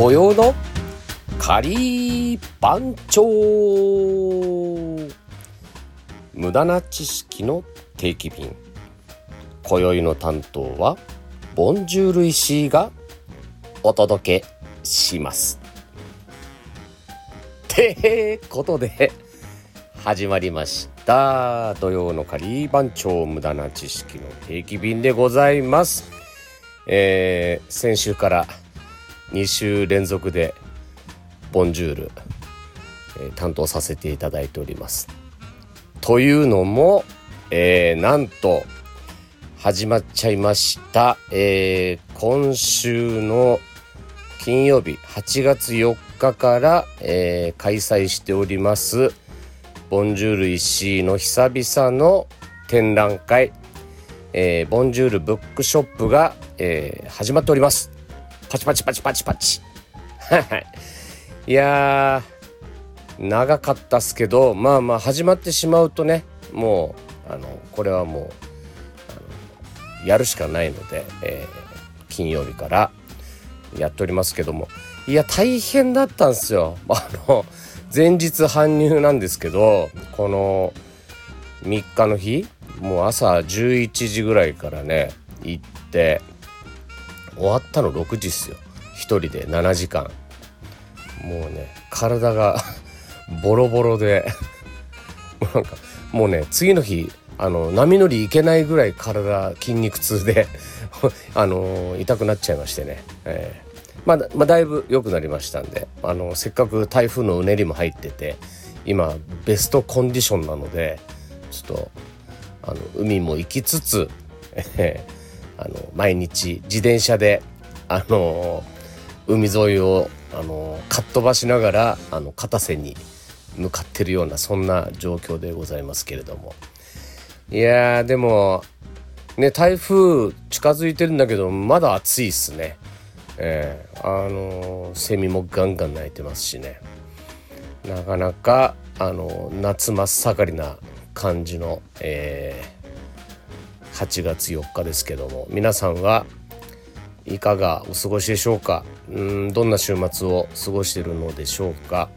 土曜のカリー番長。無駄な知識の定期便。今宵の担当はボンジュール石井がお届けします。ってことで始まりました。土曜のカリー番長。無駄な知識の定期便でございます。えー、先週から2週連続でボンジュール、え、担当させていただいております。というのも、えー、なんと始まっちゃいました、えー、今週の金曜日8月4日から、えー、開催しておりますボンジュール石井の久々の展覧会、えー、ボンジュールブックショップが、えー、始まっております。パチパチパチパチパチ。いや、長かったっすけど、まあまあ始まってしまうとね、もう、あの、これはもう、やるしかないので、えー、金曜日からやっておりますけども、いや、大変だったんですよ。あの、前日搬入なんですけど、この3日の日、もう朝11時ぐらいからね、行って、終わったの6時っすよ。1人で7時間。もうね体が ボロボロで。なんかもうね次の日あの波乗り行けないぐらい体筋肉痛で あの痛くなっちゃいましてね、えー、まあ、まあ、だいぶ良くなりましたんで。あのせっかく台風のうねりも入ってて今ベストコンディションなのでちょっとあの海も行きつつ、えーあの毎日自転車であの海沿いをあのかっ飛ばしながらあの片瀬に向かってるようなそんな状況でございますけれども。いやでもね台風近づいてるんだけどまだ暑いっすね。えー、あのセミもガンガン鳴いてますしね。なかなかあの夏真っ盛りな感じの、えー、8月4日ですけども皆さんはいかがお過ごしでしょうか？うんどんな週末を過ごしてるのでしょうか？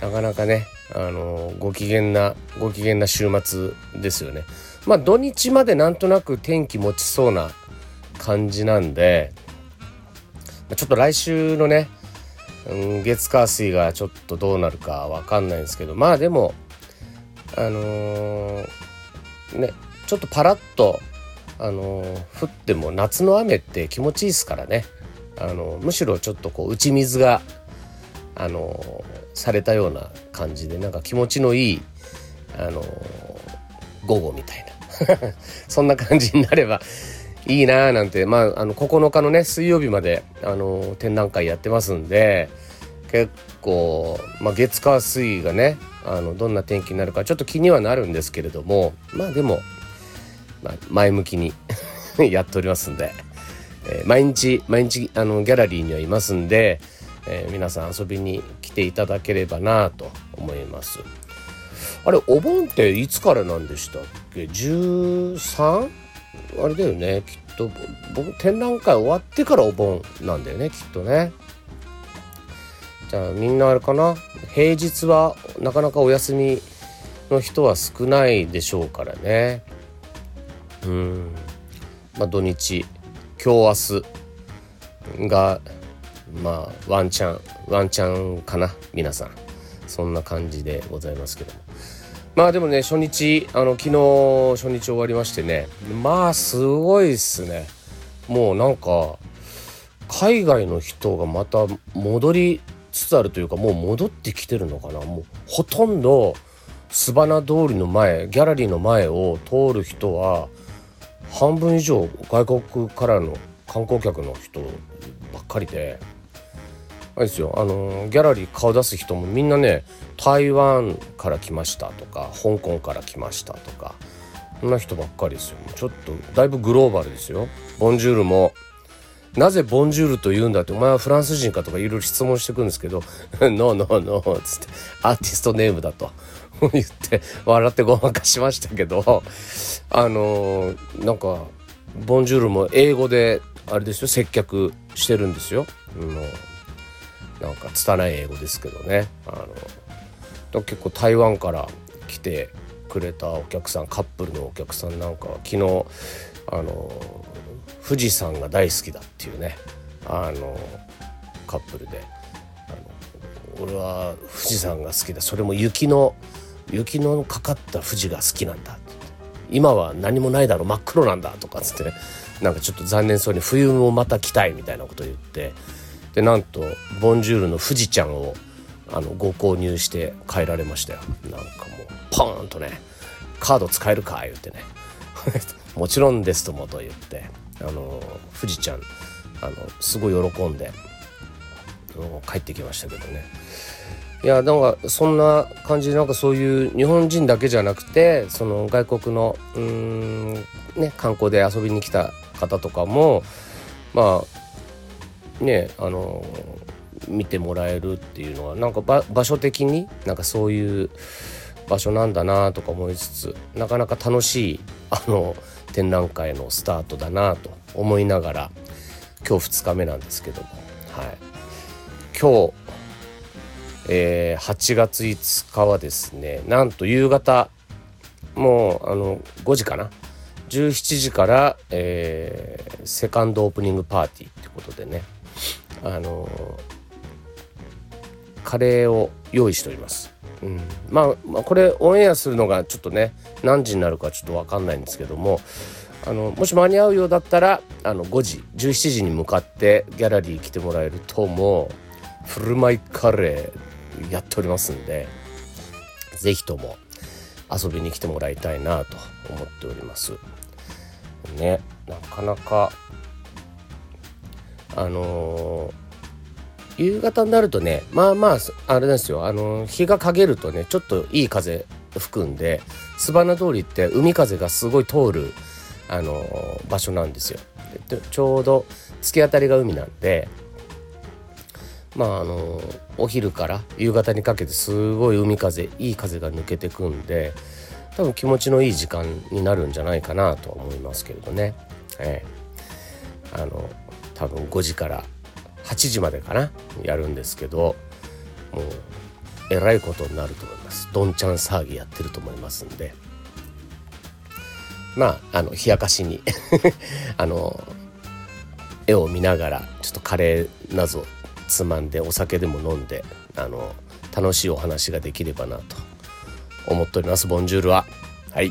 なかなかねあのご機嫌なご機嫌な週末ですよね。まあ土日までなんとなく天気持ちそうな感じなんでちょっと来週のね、うん、月火水がちょっとどうなるかわかんないんですけどまあでもあのー、ねちょっとパラッとあの降っても夏の雨って気持ちいいですからね。あのむしろちょっとこう打ち水があのされたような感じでなんか気持ちのいいあの午後みたいな。そんな感じになればいいなーなんて。まああの9日のね水曜日まであの展覧会やってますんで結構、まあ、月火水がねあのどんな天気になるかちょっと気にはなるんですけれどもまあでもまあ、前向きに やっておりますんで、えー、毎日毎日あのギャラリーにはいますんで、えー、皆さん遊びに来ていただければなと思います。あれお盆っていつからなんでしたっけ？13? あれだよねきっと。僕展覧会終わってからお盆なんだよねきっとね。じゃあみんなあれかな？平日はなかなかお休みの人は少ないでしょうからね。うん。まあ土日。今日明日がまあワンチャンワンチャンかな皆さん。そんな感じでございますけども。まあでもね初日あの昨日初日終わりましてね。まあすごいっすね。もうなんか海外の人がまた戻りつつあるというかもう戻ってきてるのかな。もうほとんどスバナ通りの前ギャラリーの前を通る人は半分以上外国からの観光客の人ばっかりであれですよあのギャラリー顔出す人もみんなね台湾から来ましたとか香港から来ましたとかそんな人ばっかりですよ。ちょっとだいぶグローバルですよ。ボンジュールも。なぜボンジュールと言うんだってお前はフランス人かとかいろいろ質問してくんですけど「ノーノーノー」っつってアーティストネームだと。言って笑ってごまかしましたけどあのー、なんかボンジュールも英語であれですよ接客してるんですよ。うんなんか拙い英語ですけどねあの結構台湾から来てくれたお客さんカップルのお客さんなんかは昨日あの富士山が大好きだっていうねあのカップルで俺は富士山が好きだそれも雪の雪のかかった富士が好きなんだ。って今は何もないだろう。真っ黒なんだとかっつってね。なんかちょっと残念そうに冬もまた来たいみたいなことを言って。でなんとボンジュールの富士ちゃんをあのご購入して帰られましたよ。なんかもうポーンとねカード使えるか言ってね。もちろんですともと言ってあの富士ちゃんあのすごい喜んで帰ってきましたけどね。いやなんかそんな感じでなんかそういう日本人だけじゃなくてその外国のうんね観光で遊びに来た方とかもまあねあの見てもらえるっていうのはなんか場所的になんかそういう場所なんだなとか思いつつなかなか楽しいあの展覧会のスタートだなと思いながら今日2日目なんですけども、はい、今日、えー、8月5日はですねなんと夕方もうあの5時かな？17時から、えー、セカンドオープニングパーティーってことでねあのカレーを用意しております。うん、まあ、まあ、これオンエアするのがちょっとね何時になるかちょっと分かんないんですけどもあのもし間に合うようだったらあの5時17時に向かってギャラリー来てもらえるともう振る舞いカレーやっておりますんで是非とも遊びに来てもらいたいなと思っております。ねなかなかあのー夕方になるとねまあまああれですよあの日が陰るとねちょっといい風吹くんでスバナ通りって海風がすごい通るあの場所なんですよ。でちょうど突き当たりが海なんでまああのお昼から夕方にかけてすごい海風いい風が抜けてくんで多分気持ちのいい時間になるんじゃないかなとは思いますけれどね。ええ、あの多分5時から8時までかなやるんですけどもうえらいことになると思います。どんちゃん騒ぎやってると思いますんで。まああの冷やかしに あの絵を見ながらちょっとカレーなどつまんでお酒でも飲んであの楽しいお話ができればなと思っております。ボンジュールは。はい。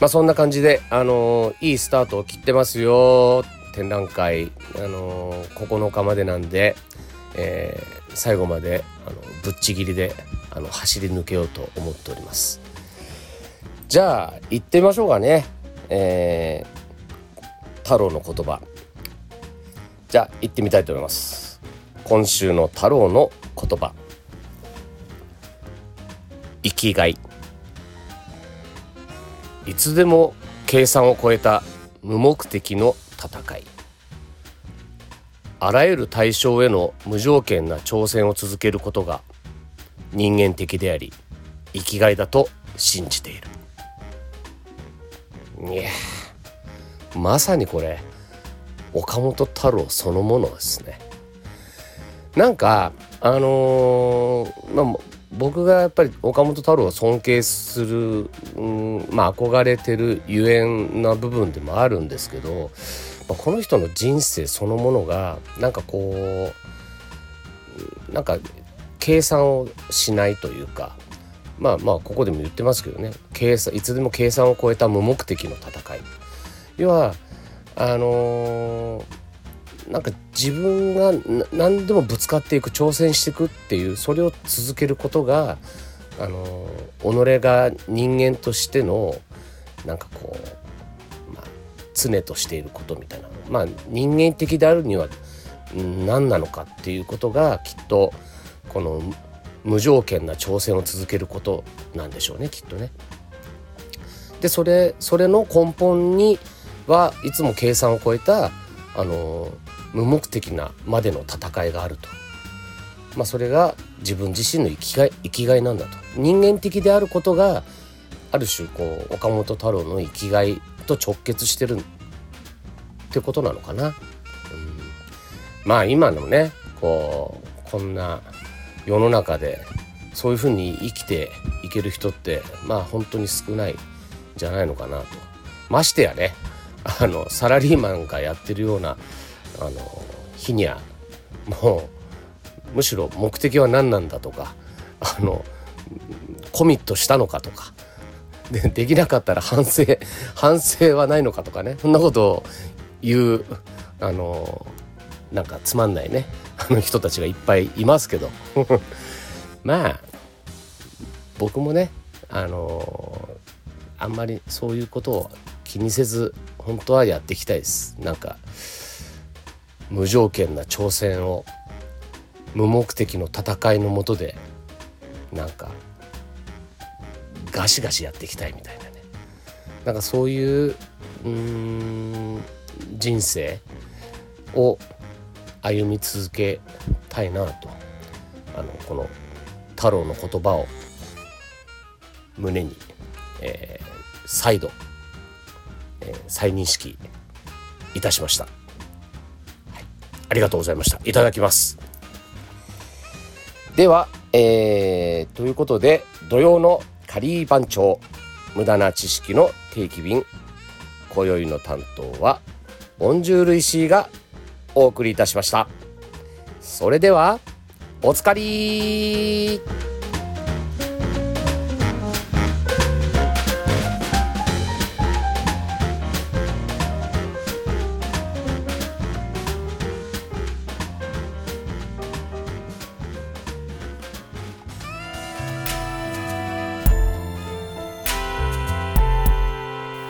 まあそんな感じであのいいスタートを切ってますよ。展覧会、あのー、9日までなんで、えー、最後まであのぶっちぎりであの走り抜けようと思っております。じゃあ行ってみましょうかね。えー、太郎の言葉。じゃあ行ってみたいと思います今週の太郎の言葉。生きがい。いつでも計算を超えた無目的の戦い。あらゆる対象への無条件な挑戦を続けることが人間的であり生きがいだと信じている。いやまさにこれ岡本太郎そのものですね。なんかあのー、まあ僕がやっぱり岡本太郎を尊敬する、うんまあ、憧れてるゆえんな部分でもあるんですけど、まあ、この人の人生そのものがなんかこうなんか計算をしないというかまあまあここでも言ってますけどね。計算いつでも計算を超えた無目的の戦い。要はあのーなんか自分が何でもぶつかっていく挑戦していくっていうそれを続けることがあの己が人間としてのなんかこう、まあ、常としていることみたいなまあ人間的であるには何なのかっていうことがきっとこの無条件な挑戦を続けることなんでしょうねきっとね。でそれそれの根本にはいつも計算を超えたあの無目的なまでの戦いがあると、まあ、それが自分自身の生きがい生きがいなんだと人間的であることがある種こう岡本太郎の生きがいと直結してるってことなのかな。うん、まあ今のねこうこんな世の中でそういうふうに生きていける人ってまあ本当に少ないんじゃないのかなと。ましてやねあのサラリーマンがやってるようなあの日にはもうむしろ目的は何なんだとかあのコミットしたのかとかでできなかったら反省反省はないのかとかねそんなことを言うあのなんかつまんないねあの人たちがいっぱいいますけど。まあ僕もねあのあんまりそういうことを気にせず本当はやっていきたいです。なんか無条件な挑戦を無目的の戦いのもとでなんかガシガシやっていきたいみたいなねなんかそういううん人生を歩み続けたいなとあのこの太郎の言葉を胸に、えー、再度、えー、再認識いたしました。ありがとうございました。いただきます。では、えー、ということで、土曜のカリー番長、無駄な知識の定期便、今宵の担当は、ボンジュール石井がお送りいたしました。それでは、おつかり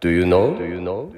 Do you know? Do you know?